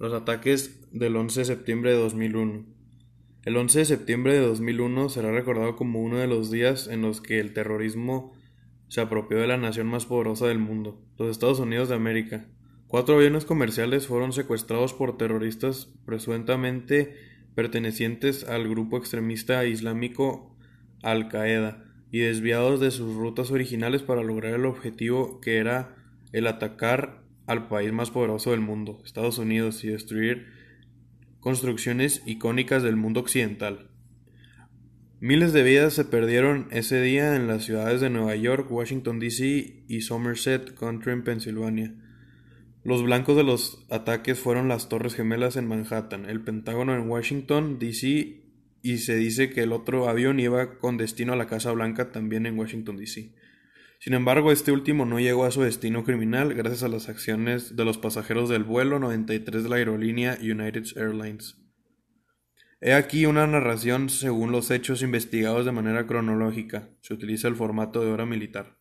Los ataques del 11 de septiembre de 2001. El 11 de septiembre de 2001 será recordado como uno de los días en los que el terrorismo se apropió de la nación más poderosa del mundo, los Estados Unidos de América. Cuatro aviones comerciales fueron secuestrados por terroristas presuntamente pertenecientes al grupo extremista islámico Al-Qaeda y desviados de sus rutas originales para lograr el objetivo que era el atacar al país más poderoso del mundo, Estados Unidos, y destruir construcciones icónicas del mundo occidental. Miles de vidas se perdieron ese día en las ciudades de Nueva York, Washington, D.C. y Somerset Country en Pensilvania. Los blancos de los ataques fueron las Torres Gemelas en Manhattan, el Pentágono en Washington, D.C. y se dice que el otro avión iba con destino a la Casa Blanca también en Washington, D.C. Sin embargo, este último no llegó a su destino criminal gracias a las acciones de los pasajeros del vuelo 93 de la aerolínea United Airlines. He aquí una narración según los hechos investigados de manera cronológica. Se utiliza el formato de hora militar.